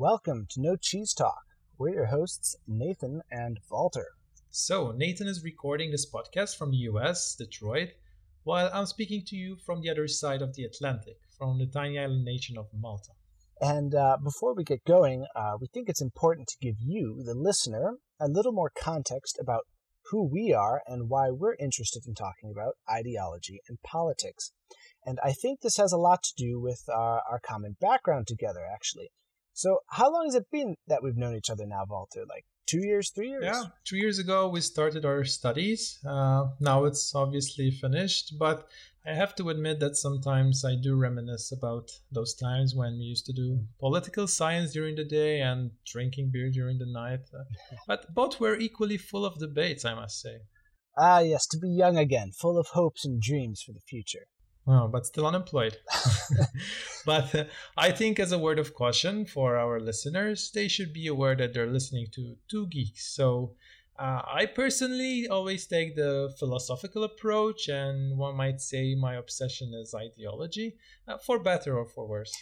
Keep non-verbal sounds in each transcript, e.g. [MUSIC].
Welcome to No Cheese Talk. We're your hosts, Nathan and Walter. So, Nathan is recording this podcast from the US, Detroit, while I'm speaking to you from the other side of the Atlantic, from the tiny island nation of Malta. And uh, before we get going, uh, we think it's important to give you, the listener, a little more context about who we are and why we're interested in talking about ideology and politics. And I think this has a lot to do with uh, our common background together, actually. So, how long has it been that we've known each other now, Walter? Like two years, three years? Yeah, two years ago we started our studies. Uh, now it's obviously finished, but I have to admit that sometimes I do reminisce about those times when we used to do political science during the day and drinking beer during the night. Uh, [LAUGHS] but both were equally full of debates, I must say. Ah, yes, to be young again, full of hopes and dreams for the future. But still unemployed. [LAUGHS] but uh, I think, as a word of caution for our listeners, they should be aware that they're listening to two geeks. So, uh, I personally always take the philosophical approach, and one might say my obsession is ideology, uh, for better or for worse.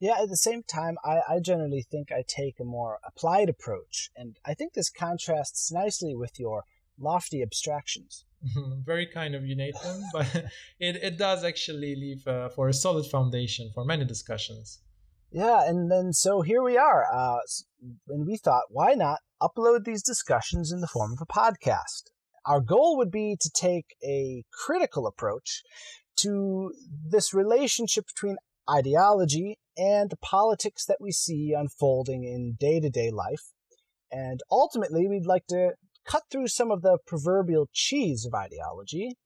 Yeah, at the same time, I, I generally think I take a more applied approach, and I think this contrasts nicely with your lofty abstractions. [LAUGHS] Very kind of you, Nathan, but [LAUGHS] it, it does actually leave uh, for a solid foundation for many discussions. Yeah, and then so here we are. Uh, and we thought, why not upload these discussions in the form of a podcast? Our goal would be to take a critical approach to this relationship between ideology and the politics that we see unfolding in day to day life. And ultimately, we'd like to cut through some of the proverbial cheese of ideology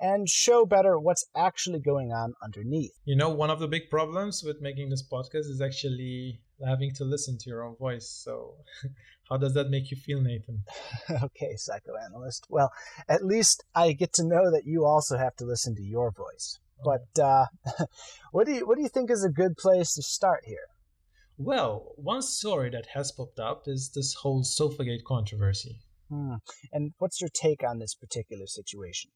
and show better what's actually going on underneath. You know, one of the big problems with making this podcast is actually having to listen to your own voice. So, [LAUGHS] how does that make you feel, Nathan? [LAUGHS] okay, psychoanalyst. Well, at least I get to know that you also have to listen to your voice. Oh. But uh, [LAUGHS] what do you what do you think is a good place to start here? Well, one story that has popped up is this whole Sofagate controversy. Hmm. And what's your take on this particular situation?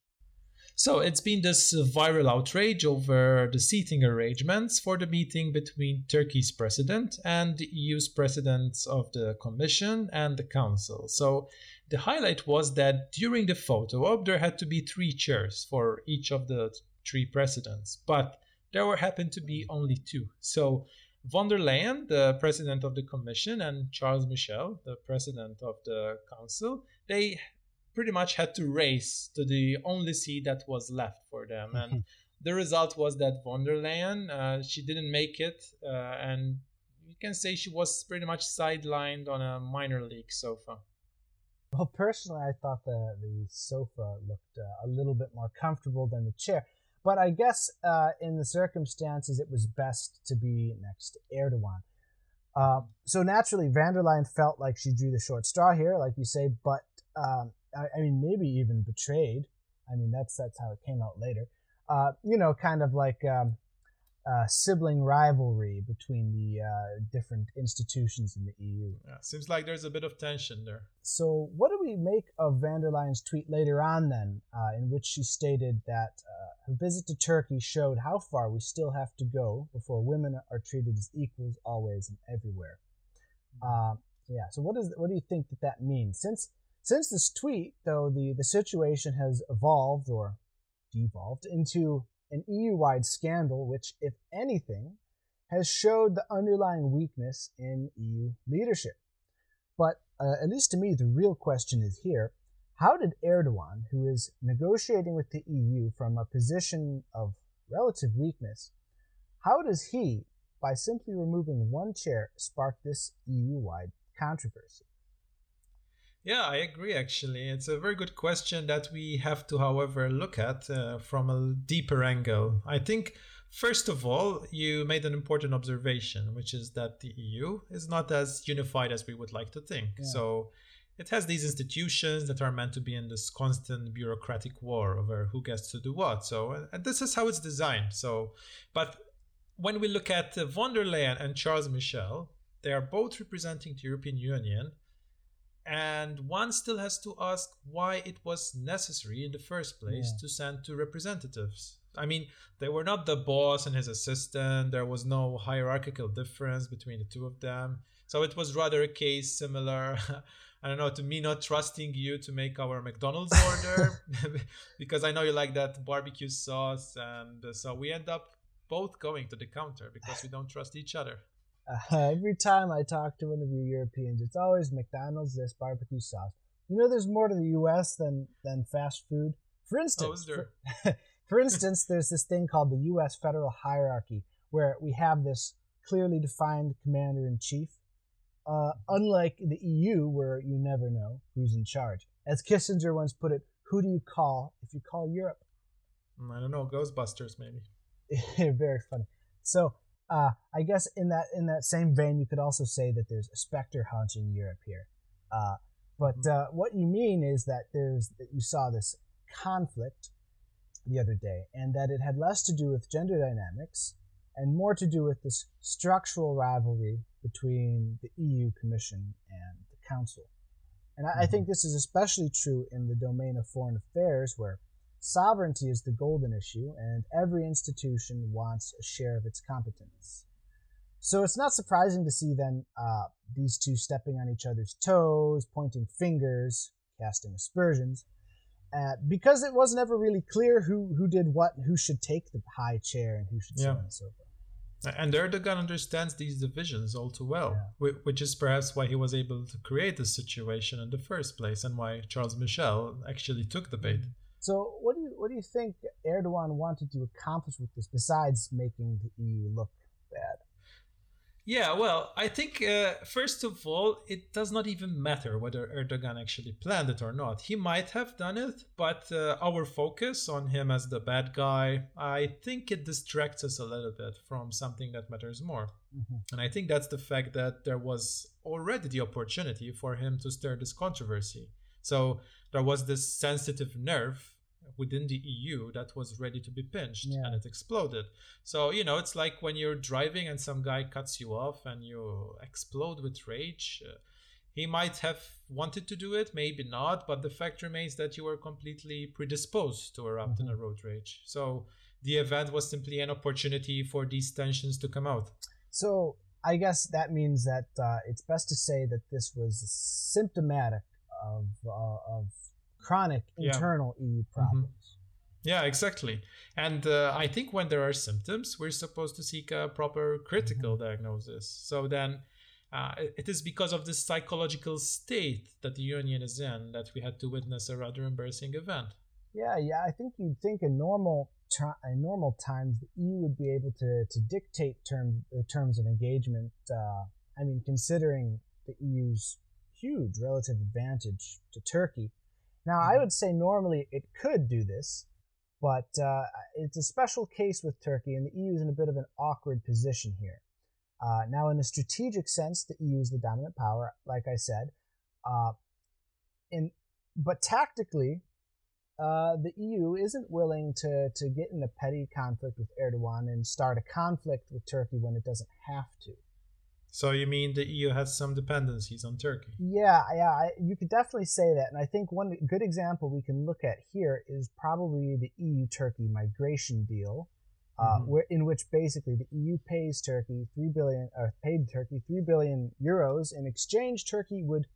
So it's been this viral outrage over the seating arrangements for the meeting between Turkey's president and the EU's presidents of the Commission and the Council. So the highlight was that during the photo op, there had to be three chairs for each of the three presidents, but there were happened to be only two. So von der Leyen, the president of the Commission, and Charles Michel, the president of the Council, they pretty much had to race to the only seat that was left for them. And the result was that von der Leyen, uh, she didn't make it, uh, and you can say she was pretty much sidelined on a minor league sofa. Well, personally, I thought the the sofa looked uh, a little bit more comfortable than the chair. But I guess uh, in the circumstances, it was best to be next to Erdogan. Uh, so naturally, van der Leyen felt like she drew the short straw here, like you say, but um, I, I, mean, maybe even betrayed. I mean, that's that's how it came out later. Uh, you know, kind of like um, uh, sibling rivalry between the uh, different institutions in the EU. Yeah, seems like there's a bit of tension there. So, what do we make of van der Leyen's tweet later on, then, uh, in which she stated that uh, her visit to Turkey showed how far we still have to go before women are treated as equals always and everywhere? Uh, yeah. So, what is what do you think that that means? Since since this tweet, though, the the situation has evolved or devolved into an EU wide scandal, which, if anything, has showed the underlying weakness in EU leadership. But uh, at least to me, the real question is here how did Erdogan, who is negotiating with the EU from a position of relative weakness, how does he, by simply removing one chair, spark this EU wide controversy? Yeah, I agree, actually. It's a very good question that we have to, however, look at uh, from a deeper angle. I think, first of all, you made an important observation, which is that the EU is not as unified as we would like to think. Yeah. So it has these institutions that are meant to be in this constant bureaucratic war over who gets to do what. So, and this is how it's designed. So, but when we look at uh, von der Leyen and Charles Michel, they are both representing the European Union and one still has to ask why it was necessary in the first place yeah. to send two representatives I mean, they were not the boss and his assistant. There was no hierarchical difference between the two of them. So it was rather a case similar. [LAUGHS] I don't know, to me not trusting you to make our McDonald's [LAUGHS] order [LAUGHS] because I know you like that barbecue sauce. And so we end up both going to the counter because we don't trust each other. Uh, [LAUGHS] every time I talk to one of you Europeans, it's always McDonald's, this barbecue sauce. You know, there's more to the U.S. than than fast food. For instance, oh, for, [LAUGHS] for instance, there's this thing called the U.S. federal hierarchy, where we have this clearly defined commander in chief, uh, unlike the EU, where you never know who's in charge. As Kissinger once put it, who do you call if you call Europe? Mm, I don't know, Ghostbusters maybe. [LAUGHS] Very funny. So uh, I guess in that in that same vein, you could also say that there's a specter haunting Europe here. Uh, but mm-hmm. uh, what you mean is that there's that you saw this conflict the other day, and that it had less to do with gender dynamics and more to do with this structural rivalry between the EU Commission and the Council. And I, mm-hmm. I think this is especially true in the domain of foreign affairs, where sovereignty is the golden issue, and every institution wants a share of its competence. So it's not surprising to see then uh, these two stepping on each other's toes, pointing fingers, casting aspersions, uh, because it wasn't ever really clear who who did what, who should take the high chair, and who should sit on the sofa. And Erdogan understands these divisions all too well, yeah. which is perhaps why he was able to create this situation in the first place, and why Charles Michel actually took the bait. So, what do you what do you think Erdogan wanted to accomplish with this, besides making the EU look bad? Yeah, well, I think uh, first of all, it does not even matter whether Erdogan actually planned it or not. He might have done it, but uh, our focus on him as the bad guy, I think it distracts us a little bit from something that matters more. Mm-hmm. And I think that's the fact that there was already the opportunity for him to stir this controversy. So there was this sensitive nerve within the EU that was ready to be pinched yeah. and it exploded. So, you know, it's like when you're driving and some guy cuts you off and you explode with rage. Uh, he might have wanted to do it, maybe not, but the fact remains that you were completely predisposed to erupt mm-hmm. in a road rage. So the event was simply an opportunity for these tensions to come out. So I guess that means that uh, it's best to say that this was symptomatic of, uh, of chronic internal yeah. EU mm-hmm. problems. Mm-hmm. Yeah, exactly. And uh, I think when there are symptoms, we're supposed to seek a proper critical mm-hmm. diagnosis. So then uh, it is because of this psychological state that the union is in that we had to witness a rather embarrassing event. Yeah, yeah. I think you'd think in normal ter- in normal times the EU would be able to, to dictate term, the terms of engagement. Uh, I mean, considering the EU's huge relative advantage to Turkey, now, I would say normally it could do this, but uh, it's a special case with Turkey, and the EU is in a bit of an awkward position here. Uh, now, in a strategic sense, the EU is the dominant power, like I said. Uh, in, but tactically, uh, the EU isn't willing to, to get in a petty conflict with Erdogan and start a conflict with Turkey when it doesn't have to. So you mean the EU has some dependencies on Turkey? Yeah, yeah, I, you could definitely say that. And I think one good example we can look at here is probably the EU-Turkey migration deal, uh, mm-hmm. where in which basically the EU pays Turkey three billion, or paid Turkey three billion euros in exchange. Turkey would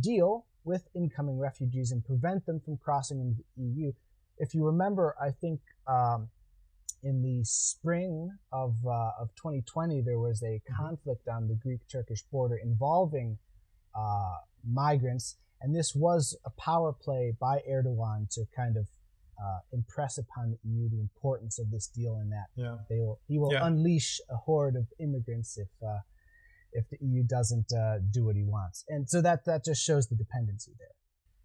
deal with incoming refugees and prevent them from crossing into the EU. If you remember, I think um, in the spring of uh, of 2020, there was a mm-hmm. conflict on the Greek-Turkish border involving uh, migrants, and this was a power play by Erdogan to kind of uh, impress upon the EU the importance of this deal, and that yeah. they will he will yeah. unleash a horde of immigrants if uh, if the EU doesn't uh, do what he wants, and so that that just shows the dependency there.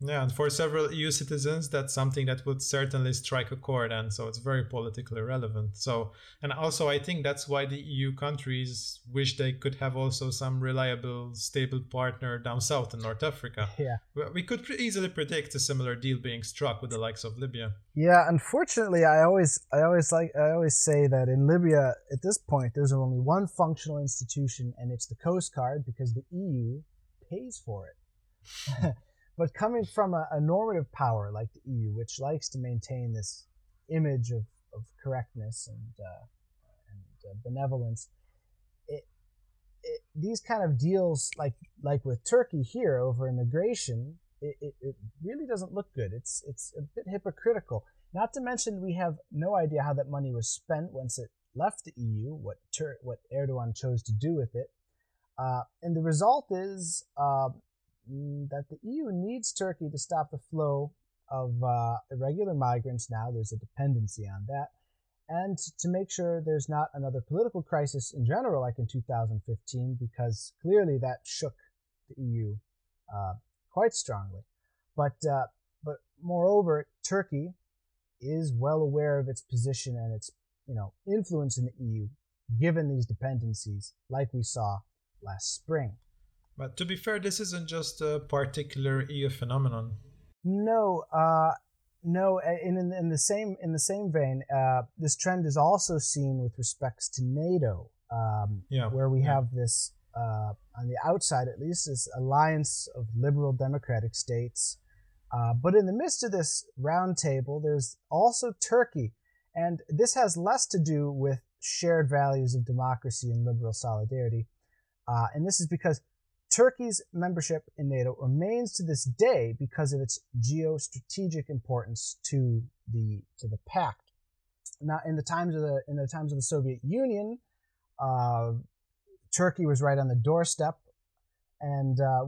Yeah, and for several EU citizens, that's something that would certainly strike a chord, and so it's very politically relevant. So, and also, I think that's why the EU countries wish they could have also some reliable, stable partner down south in North Africa. [LAUGHS] Yeah, we could easily predict a similar deal being struck with the likes of Libya. Yeah, unfortunately, I always, I always like, I always say that in Libya, at this point, there's only one functional institution, and it's the Coast Guard because the EU pays for it. [LAUGHS] But coming from a, a normative power like the EU, which likes to maintain this image of of correctness and uh, and uh, benevolence. It, it, these kind of deals, like like with Turkey here over immigration, it, it, it really doesn't look good. It's it's a bit hypocritical. Not to mention, we have no idea how that money was spent once it left the EU. What Tur- what Erdogan chose to do with it, uh, and the result is uh, that the EU needs Turkey to stop the flow of uh, irregular migrants. Now there's a dependency on that, and to make sure there's not another political crisis in general, like in 2015, because clearly that shook the EU uh, quite strongly. But uh, but moreover, Turkey is well aware of its position and its you know influence in the EU, given these dependencies, like we saw last spring. But to be fair, this isn't just a particular EU phenomenon. No, uh, no. In, in, in the same in the same vein, uh, this trend is also seen with respects to NATO, um, yeah, where we yeah. have this uh, on the outside, at least, this alliance of liberal democratic states. Uh, but in the midst of this roundtable, there's also Turkey, and this has less to do with shared values of democracy and liberal solidarity. Uh, and this is because Turkey's membership in NATO remains to this day because of its geostrategic importance to the to the pact. Now, in the times of the in the times of the Soviet Union, uh, Turkey was right on the doorstep, and uh,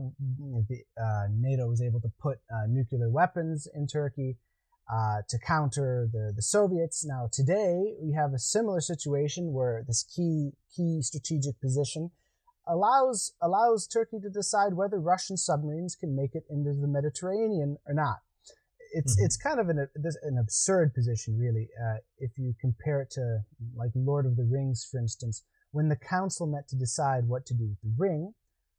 the, uh, NATO was able to put uh, nuclear weapons in Turkey uh, to counter the, the Soviets. Now, today we have a similar situation where this key key strategic position allows allows Turkey to decide whether Russian submarines can make it into the Mediterranean or not. It's mm-hmm. it's kind of an an absurd position, really, uh, if you compare it to like Lord of the Rings, for instance. When the council met to decide what to do with the ring,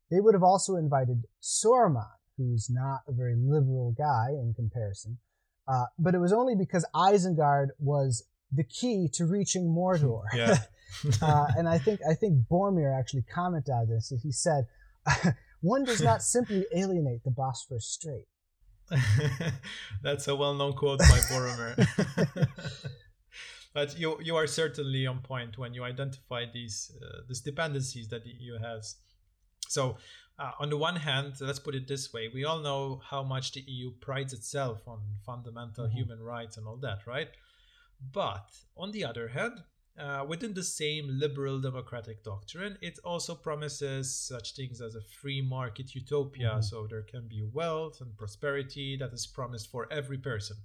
they would have also invited Saruman, who's not a very liberal guy in comparison. Uh, but it was only because Isengard was the key to reaching Mordor. [LAUGHS] Yeah. [LAUGHS] uh, and I think I think Boromir actually commented on this. He said, [LAUGHS] "One does not simply alienate the Bosphorus Strait." That's a well-known quote by Boromir. but you you are certainly on point when you identify these uh, these dependencies that the EU has. So. Uh, on the one hand, let's put it this way: we all know how much the EU prides itself on fundamental mm-hmm. human rights and all that, right? But on the other hand, uh, within the same liberal democratic doctrine, it also promises such things as a free market utopia, mm-hmm. so there can be wealth and prosperity that is promised for every person.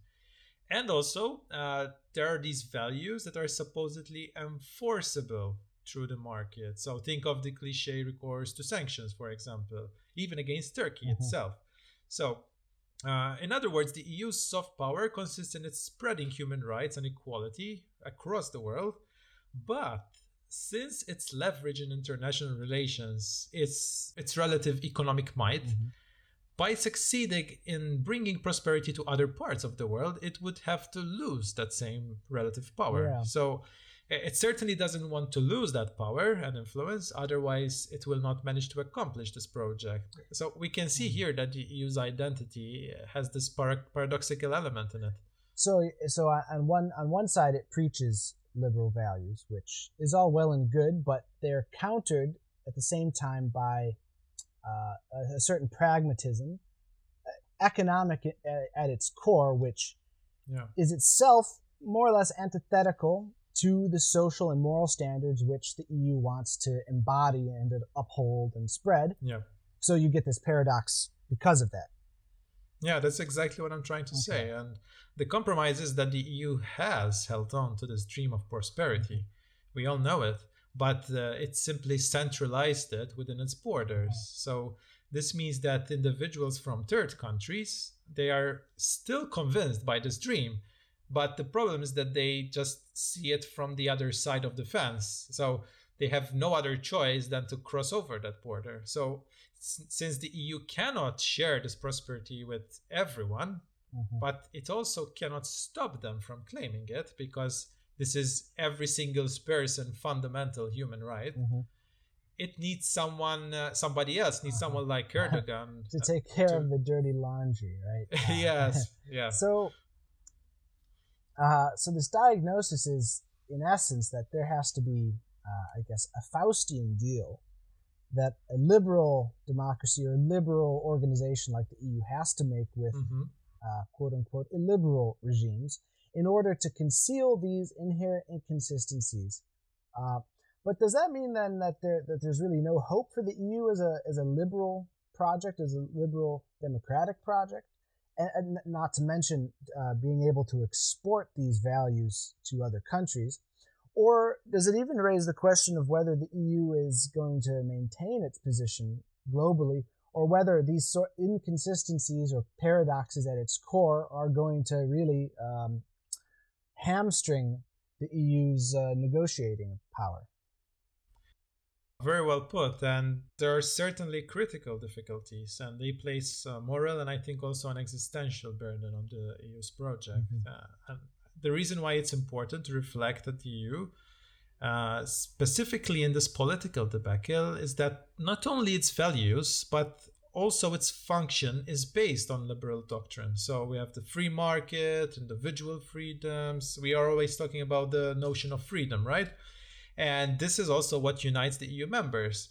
And also, uh, there are these values that are supposedly enforceable through the market. So think of the cliche recourse to sanctions, for example, even against Turkey mm-hmm. itself. So uh, in other words, the EU's soft power consists in its spreading human rights and equality across the world, but since its leverage in international relations is its relative economic might, mm-hmm. by succeeding in bringing prosperity to other parts of the world, it would have to lose that same relative power. Yeah. So it certainly doesn't want to lose that power and influence, otherwise, it will not manage to accomplish this project. So we can see mm-hmm. here that the EU's identity has this par- paradoxical element in it. So, so on one on one side, it preaches liberal values, which is all well and good, but they're countered at the same time by uh, a certain pragmatism, uh, economic at, at its core, which yeah. is itself more or less antithetical to the social and moral standards which the EU wants to embody and uphold and spread. Yeah. So you get this paradox because of that. Yeah, that's exactly what I'm trying to okay. say. And the compromise is that the EU has held on to this dream of prosperity. We all know it, but uh, it simply centralized it within its borders. So this means that individuals from third countries they are still convinced by this dream, but the problem is that they just see it from the other side of the fence. So they have no other choice than to cross over that border. So since the EU cannot share this prosperity with everyone, mm-hmm. but it also cannot stop them from claiming it because this is every single person fundamental human right. Mm-hmm. It needs someone, uh, somebody else needs uh-huh. someone like [LAUGHS] Erdogan to take care to... of the dirty laundry, right? [LAUGHS] yes, [LAUGHS] yeah. So Uh, so this diagnosis is, in essence, that there has to be, uh, I guess, a Faustian deal that a liberal democracy or a liberal organization like the EU has to make with mm-hmm. uh, quote unquote illiberal regimes in order to conceal these inherent inconsistencies. Uh, but does that mean then that there that there's really no hope for the EU as a as a liberal project, as a liberal democratic project, and not to mention uh, being able to export these values to other countries? Or does it even raise the question of whether the EU is going to maintain its position globally, or whether these sort inconsistencies or paradoxes at its core are going to really um, hamstring the EU's uh, negotiating power? Very well put. And there are certainly critical difficulties, and they place uh, moral and I think also an existential burden on the EU's project. Mm-hmm. Uh, and the reason why it's important to reflect at the EU, uh, specifically in this political debacle, is that not only its values, but also its function is based on liberal doctrine. So we have the free market, individual freedoms. We are always talking about the notion of freedom, right? And this is also what unites the EU members.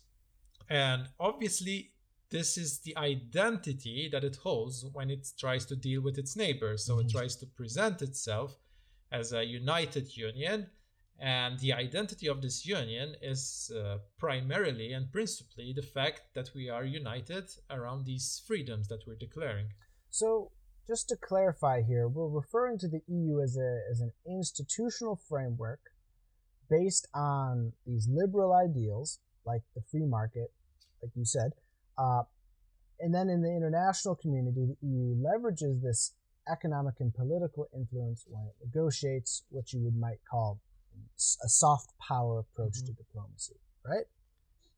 And obviously, this is the identity that it holds when it tries to deal with its neighbors. So mm-hmm. it tries to present itself as a united union. And the identity of this union is uh, primarily and principally the fact that we are united around these freedoms that we're declaring. So, just to clarify here, we're referring to the EU as, a, as an institutional framework based on these liberal ideals, like the free market, like you said. Uh, and then in the international community, the EU leverages this economic and political influence when it negotiates what you would might call a soft power approach mm-hmm. to diplomacy, right?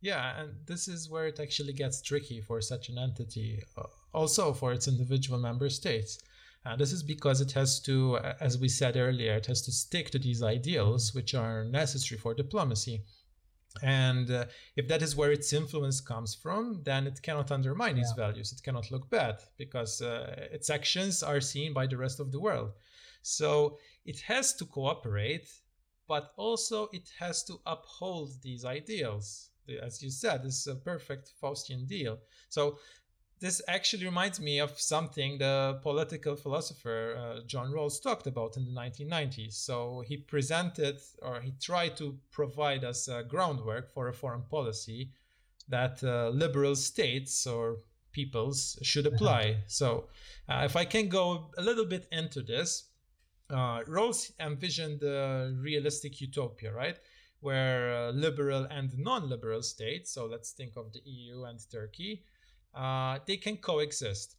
Yeah, and this is where it actually gets tricky for such an entity, uh, also for its individual member states. And this is because it has to, as we said earlier, it has to stick to these ideals which are necessary for diplomacy. And uh, if that is where its influence comes from, then it cannot undermine yeah. its values. It cannot look bad because uh, its actions are seen by the rest of the world. So it has to cooperate, but also it has to uphold these ideals. As you said, this is a perfect Faustian deal. So this actually reminds me of something the political philosopher uh, John Rawls talked about in the 1990s. So he presented or he tried to provide us a groundwork for a foreign policy that uh, liberal states or peoples should uh-huh. apply. So uh, if I can go a little bit into this, uh, Rawls envisioned a realistic utopia, right? Where uh, liberal and non-liberal states, so let's think of the EU and Turkey, uh, they can coexist.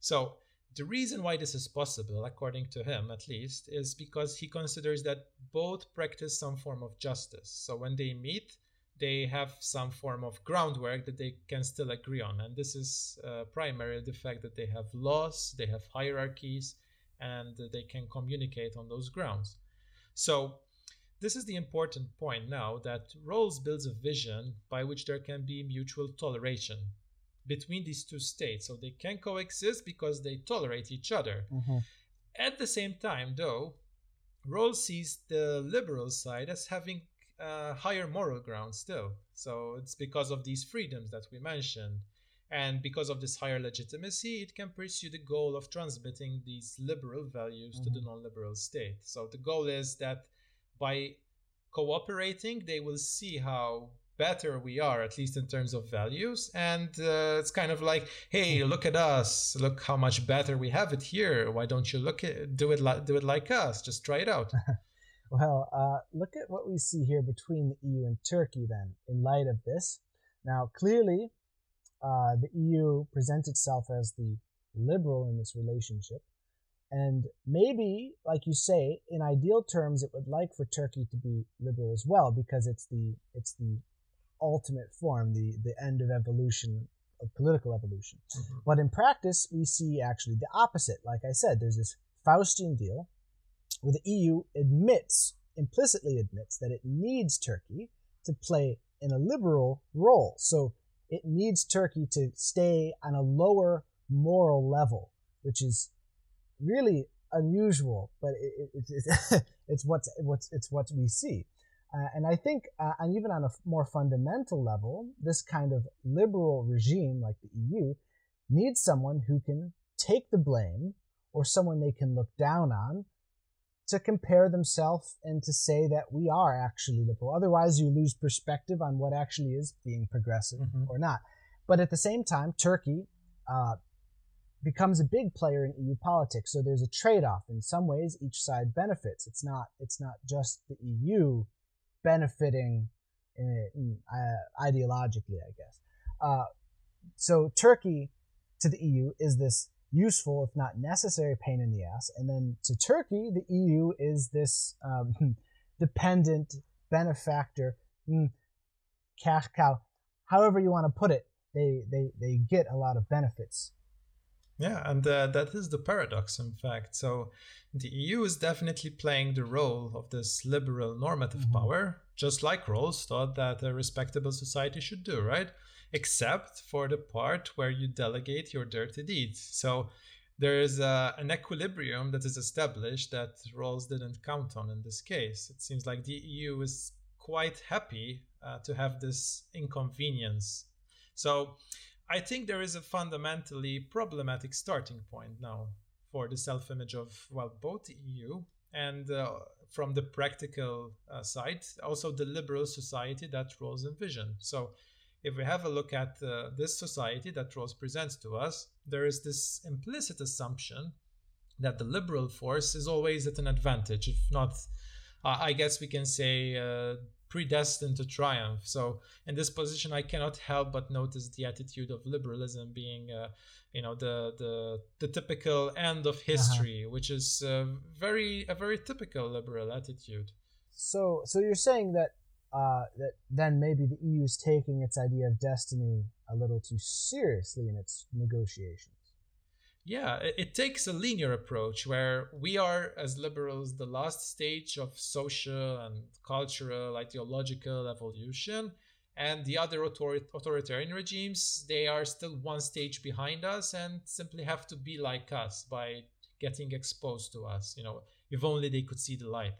So the reason why this is possible, according to him at least, is because he considers that both practice some form of justice. So when they meet, they have some form of groundwork that they can still agree on. And this is uh, primarily the fact that they have laws, they have hierarchies, and they can communicate on those grounds. So this is the important point now that Rawls builds a vision by which there can be mutual toleration between these two states. So they can coexist because they tolerate each other. Mm-hmm. At the same time, though, Rawls sees the liberal side as having uh, higher moral ground still. So it's because of these freedoms that we mentioned. And because of this higher legitimacy, it can pursue the goal of transmitting these liberal values mm-hmm. to the mm-hmm. non liberal state. So the goal is that by cooperating, they will see how better we are, at least in terms of values. And uh, it's kind of like, hey, look at us! Look how much better we have it here. Why don't you look at do it like do it like us? Just try it out. [LAUGHS] well, uh, look at what we see here between the EU and Turkey. Then, in light of this, now clearly, uh, the EU presents itself as the liberal in this relationship. And maybe, like you say, in ideal terms, it would like for Turkey to be liberal as well, because it's the it's the ultimate form, the, the end of evolution, of political evolution. Mm-hmm. But in practice, we see actually the opposite. Like I said, there's this Faustian deal where the EU admits, implicitly admits, that it needs Turkey to play in a liberal role. So it needs Turkey to stay on a lower moral level, which is really unusual, but it, it, it, [LAUGHS] it's what's what's it's what we see. Uh, and I think, uh, and even on a more fundamental level, this kind of liberal regime like the EU needs someone who can take the blame or someone they can look down on to compare themselves and to say that we are actually liberal. Otherwise, you lose perspective on what actually is being progressive mm-hmm. or not. But at the same time, Turkey uh, becomes a big player in EU politics. So there's a trade-off. In some ways, each side benefits. It's not. It's not just the EU benefiting in, in, uh, ideologically, I guess. Uh, so Turkey to the EU is this useful, if not necessary, pain in the ass. And then to Turkey, the EU is this um, [LAUGHS] dependent benefactor, mm, cash cow, however you want to put it. They, they, they get a lot of benefits. Yeah, and uh, that is the paradox, in fact. So the EU is definitely playing the role of this liberal normative mm-hmm. power, just like Rawls thought that a respectable society should do, right? except for the part where you delegate your dirty deeds. So there is a, an equilibrium that is established that Rawls didn't count on in this case. It seems like the EU is quite happy uh, to have this inconvenience. So I think there is a fundamentally problematic starting point now for the self image of, well, both EU and uh, from the practical uh, side, also the liberal society that Rawls envisioned. So if we have a look at uh, this society that Rawls presents to us, there is this implicit assumption that the liberal force is always at an advantage, if not, uh, I guess we can say, uh, predestined to triumph. So in this position, I cannot help but notice the attitude of liberalism being, uh, you know, the the the typical end of uh-huh. history, uh-huh. which is uh, very a very typical liberal attitude. So so you're saying that uh, that then maybe the EU is taking its idea of destiny a little too seriously in its negotiations. Yeah, it takes a linear approach where we are, as liberals, the last stage of social and cultural, ideological evolution, and the other author- authoritarian regimes, they are still one stage behind us and simply have to be like us by getting exposed to us. You know, if only they could see the light.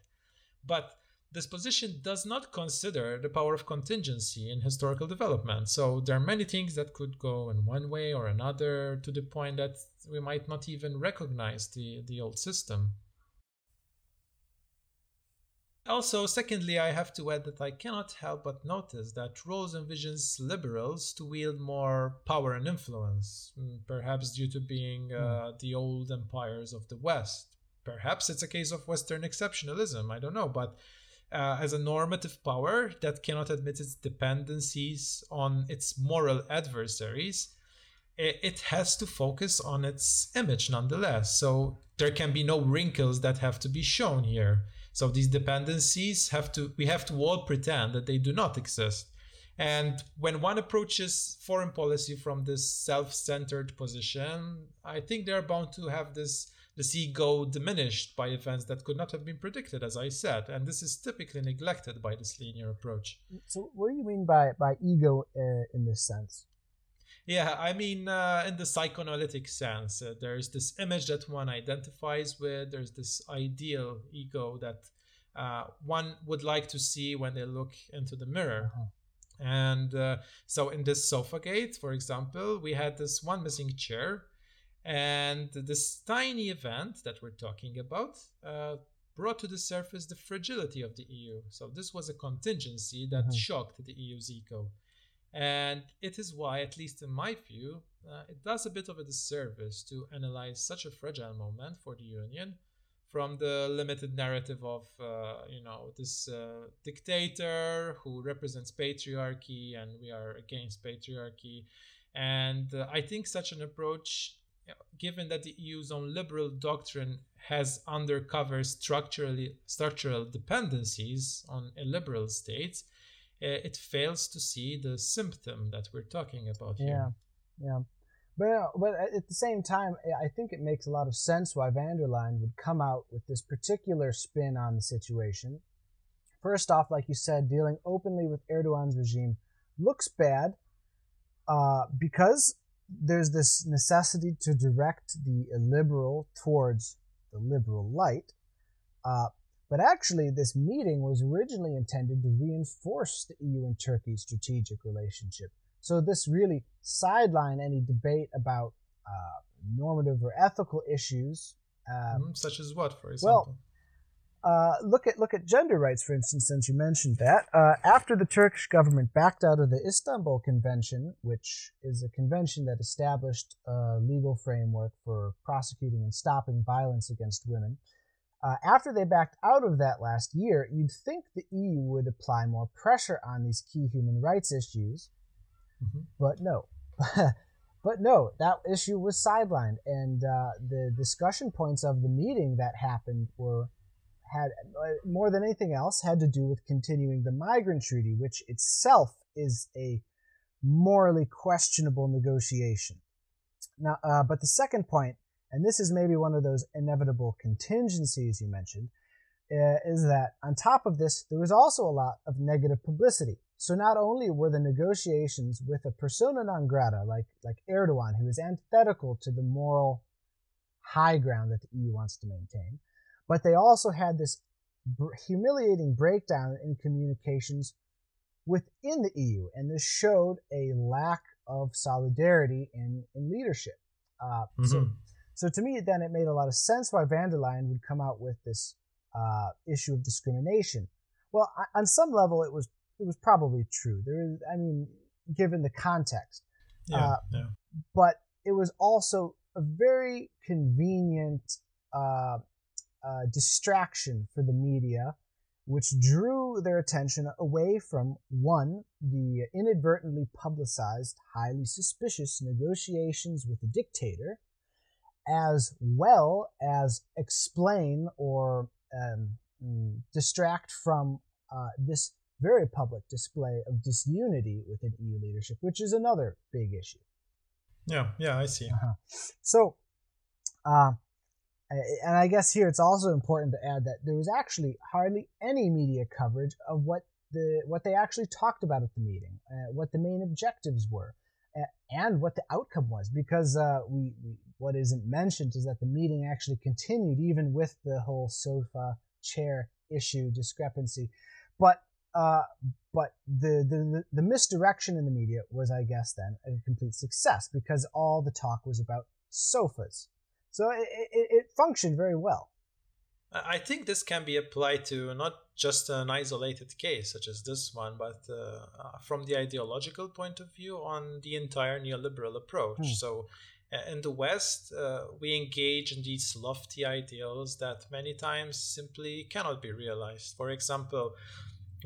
But this position does not consider the power of contingency in historical development. So there are many things that could go in one way or another to the point that we might not even recognize the, the old system. Also, secondly, I have to add that I cannot help but notice that Rawls envisions liberals to wield more power and influence, mm, perhaps due to being uh, mm. the old empires of the West. Perhaps it's a case of Western exceptionalism, I don't know, but uh, as a normative power that cannot admit its dependencies on its moral adversaries, it has to focus on its image nonetheless. So there can be no wrinkles that have to be shown here. So these dependencies have to, we have to all pretend that they do not exist. And when one approaches foreign policy from this self centered position, I think they're bound to have this the ego diminished by events that could not have been predicted, as I said, and this is typically neglected by this linear approach. So, what do you mean by by ego uh, in this sense? Yeah, I mean, uh, in the psychoanalytic sense, uh, there's this image that one identifies with. There's this ideal ego that uh, one would like to see when they look into the mirror. Uh-huh. And uh, so, in this sofa gate, for example, we had this one missing chair and this tiny event that we're talking about uh, brought to the surface the fragility of the EU. So this was a contingency that mm-hmm. shocked the EU's ego. And it is why, at least in my view, uh, it does a bit of a disservice to analyze such a fragile moment for the Union from the limited narrative of, uh, you know, this uh, dictator who represents patriarchy and we are against patriarchy. And uh, I think such an approach given that the EU's own liberal doctrine has undercover structurally structural dependencies on illiberal states, uh, it fails to see the symptom that we're talking about here. Yeah, yeah. But, uh, but at the same time, I think it makes a lot of sense why van der Leyen would come out with this particular spin on the situation. First off, like you said, dealing openly with Erdogan's regime looks bad uh, because there's this necessity to direct the illiberal towards the liberal light. Uh, but actually, this meeting was originally intended to reinforce the EU and Turkey's strategic relationship. So this really sidelined any debate about uh, normative or ethical issues. Um, mm, such as what, for example? Well, uh, look at look at gender rights, for instance, since you mentioned that. Uh, after the Turkish government backed out of the Istanbul Convention, which is a convention that established a legal framework for prosecuting and stopping violence against women, uh, after they backed out of that last year, you'd think the EU would apply more pressure on these key human rights issues, mm-hmm. but no. [LAUGHS] but no, that issue was sidelined, and uh, the discussion points of the meeting that happened were had uh, more than anything else had to do with continuing the migrant treaty, which itself is a morally questionable negotiation. Now, uh, but the second point, and this is maybe one of those inevitable contingencies you mentioned, uh, is that on top of this, there was also a lot of negative publicity. So not only were the negotiations with a persona non grata like like Erdogan, who is antithetical to the moral high ground that the EU wants to maintain, but they also had this humiliating breakdown in communications within the EU, and this showed a lack of solidarity in, in leadership. Uh, mm-hmm. So, so to me, then it made a lot of sense why van der Leyen would come out with this uh, issue of discrimination. Well, on some level, it was it was probably true. There is, I mean, given the context, yeah, uh, yeah. but it was also a very convenient uh, distraction for the media, which drew their attention away from one, the inadvertently publicized, highly suspicious negotiations with the dictator, as well as explain or um, mm, distract from uh, this very public display of disunity within EU leadership, which is another big issue. Yeah, yeah, I see. Uh-huh. So, uh, and I guess here it's also important to add that there was actually hardly any media coverage of what the what they actually talked about at the meeting, uh, what the main objectives were, uh, and what the outcome was. Because uh, we, we, what isn't mentioned is that the meeting actually continued even with the whole sofa chair issue discrepancy, but uh, but the, the the misdirection in the media was, I guess, then a complete success because all the talk was about sofas so it, it, it functioned very well. I think this can be applied to not just an isolated case such as this one, but uh, uh from the ideological point of view on the entire neoliberal approach. Hmm. So, uh, in the West, uh, we engage in these lofty ideals that many times simply cannot be realized. For example,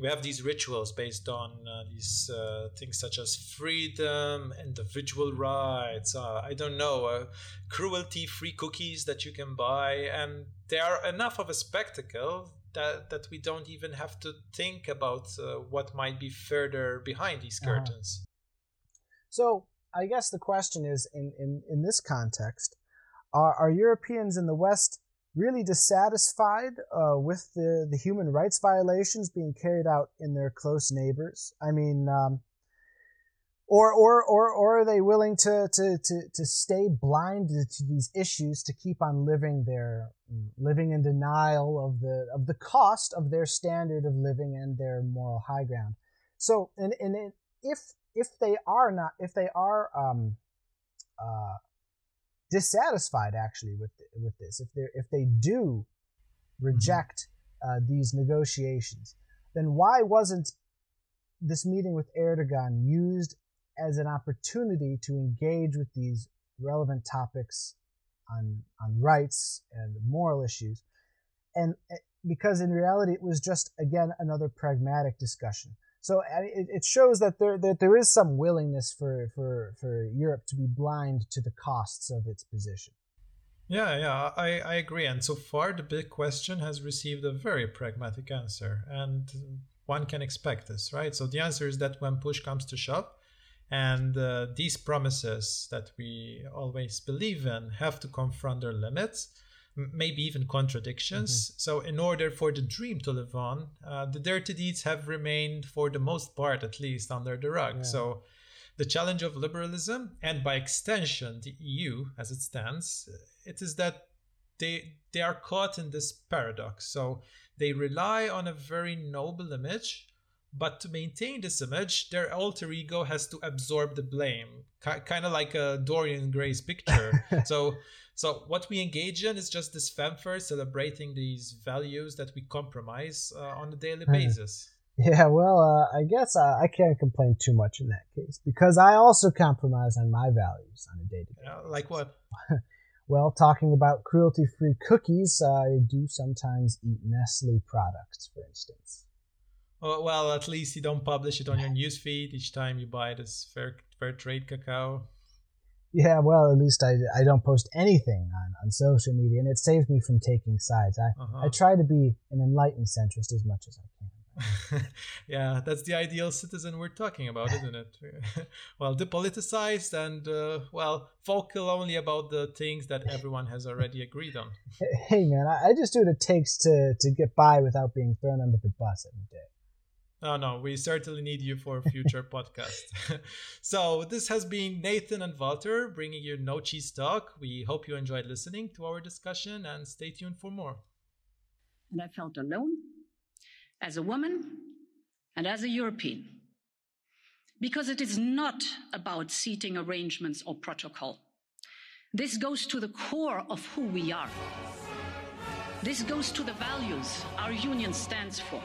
we have these rituals based on uh, these uh, things such as freedom, individual rights, uh, I don't know, uh, cruelty free cookies that you can buy. And they are enough of a spectacle that, that we don't even have to think about uh, what might be further behind these uh-huh. curtains. So I guess the question is in, in, in this context, are, are Europeans in the West really dissatisfied uh, with the, the human rights violations being carried out in their close neighbors? I mean, um, or, or, or, or are they willing to, to, to, to stay blind to these issues to keep on living their living in denial of the of the cost of their standard of living and their moral high ground? So, and, and if if they are not if they are um, uh, dissatisfied actually with with this. If they if they do reject uh, these negotiations then why wasn't this meeting with Erdogan used as an opportunity to engage with these relevant topics on on rights and moral issues? And eh, because in reality it was just again another pragmatic discussion so it, it shows that there that there is some willingness for, for, for Europe to be blind to the costs of its position. Yeah, yeah, I, I agree. And so far, the big question has received a very pragmatic answer. And one can expect this, right? So the answer is that when push comes to shove, and uh, these promises that we always believe in have to confront their limits, maybe even contradictions. Mm-hmm. So, in order for the dream to live on, uh, the dirty deeds have remained, for the most part at least, under the rug. Yeah. So, the challenge of liberalism, and by extension, the EU as it stands, it is that they they are caught in this paradox. So they rely on a very noble image, but to maintain this image, their alter ego has to absorb the blame, K- kind of like a Dorian Gray's picture. [LAUGHS] so so what we engage in is just this fanfare celebrating these values that we compromise uh, on a daily basis. Yeah, well, uh, I guess uh, I can't complain too much in that case because I also compromise on my values on a day to day. Like what? [LAUGHS] well, talking about cruelty free cookies, I do sometimes eat Nestle products, for instance. Well, at least you don't publish it on your newsfeed each time you buy this fair, fair trade cacao. Yeah, well, at least I, I don't post anything on, on social media, and it saves me from taking sides. I, uh-huh. I try to be an enlightened centrist as much as I can. [LAUGHS] yeah, that's the ideal citizen we're talking about, isn't it? [LAUGHS] well, depoliticized and, uh, well, vocal only about the things that everyone has already agreed on. [LAUGHS] Hey, man, I, I just do what it takes to, to get by without being thrown under the bus every day. Oh, no, we certainly need you for a future [LAUGHS] podcast. [LAUGHS] so, this has been Nathan and Walter bringing you No Cheese Talk. We hope you enjoyed listening to our discussion and stay tuned for more. And I felt alone as a woman and as a European. Because it is not about seating arrangements or protocol. This goes to the core of who we are. This goes to the values our union stands for.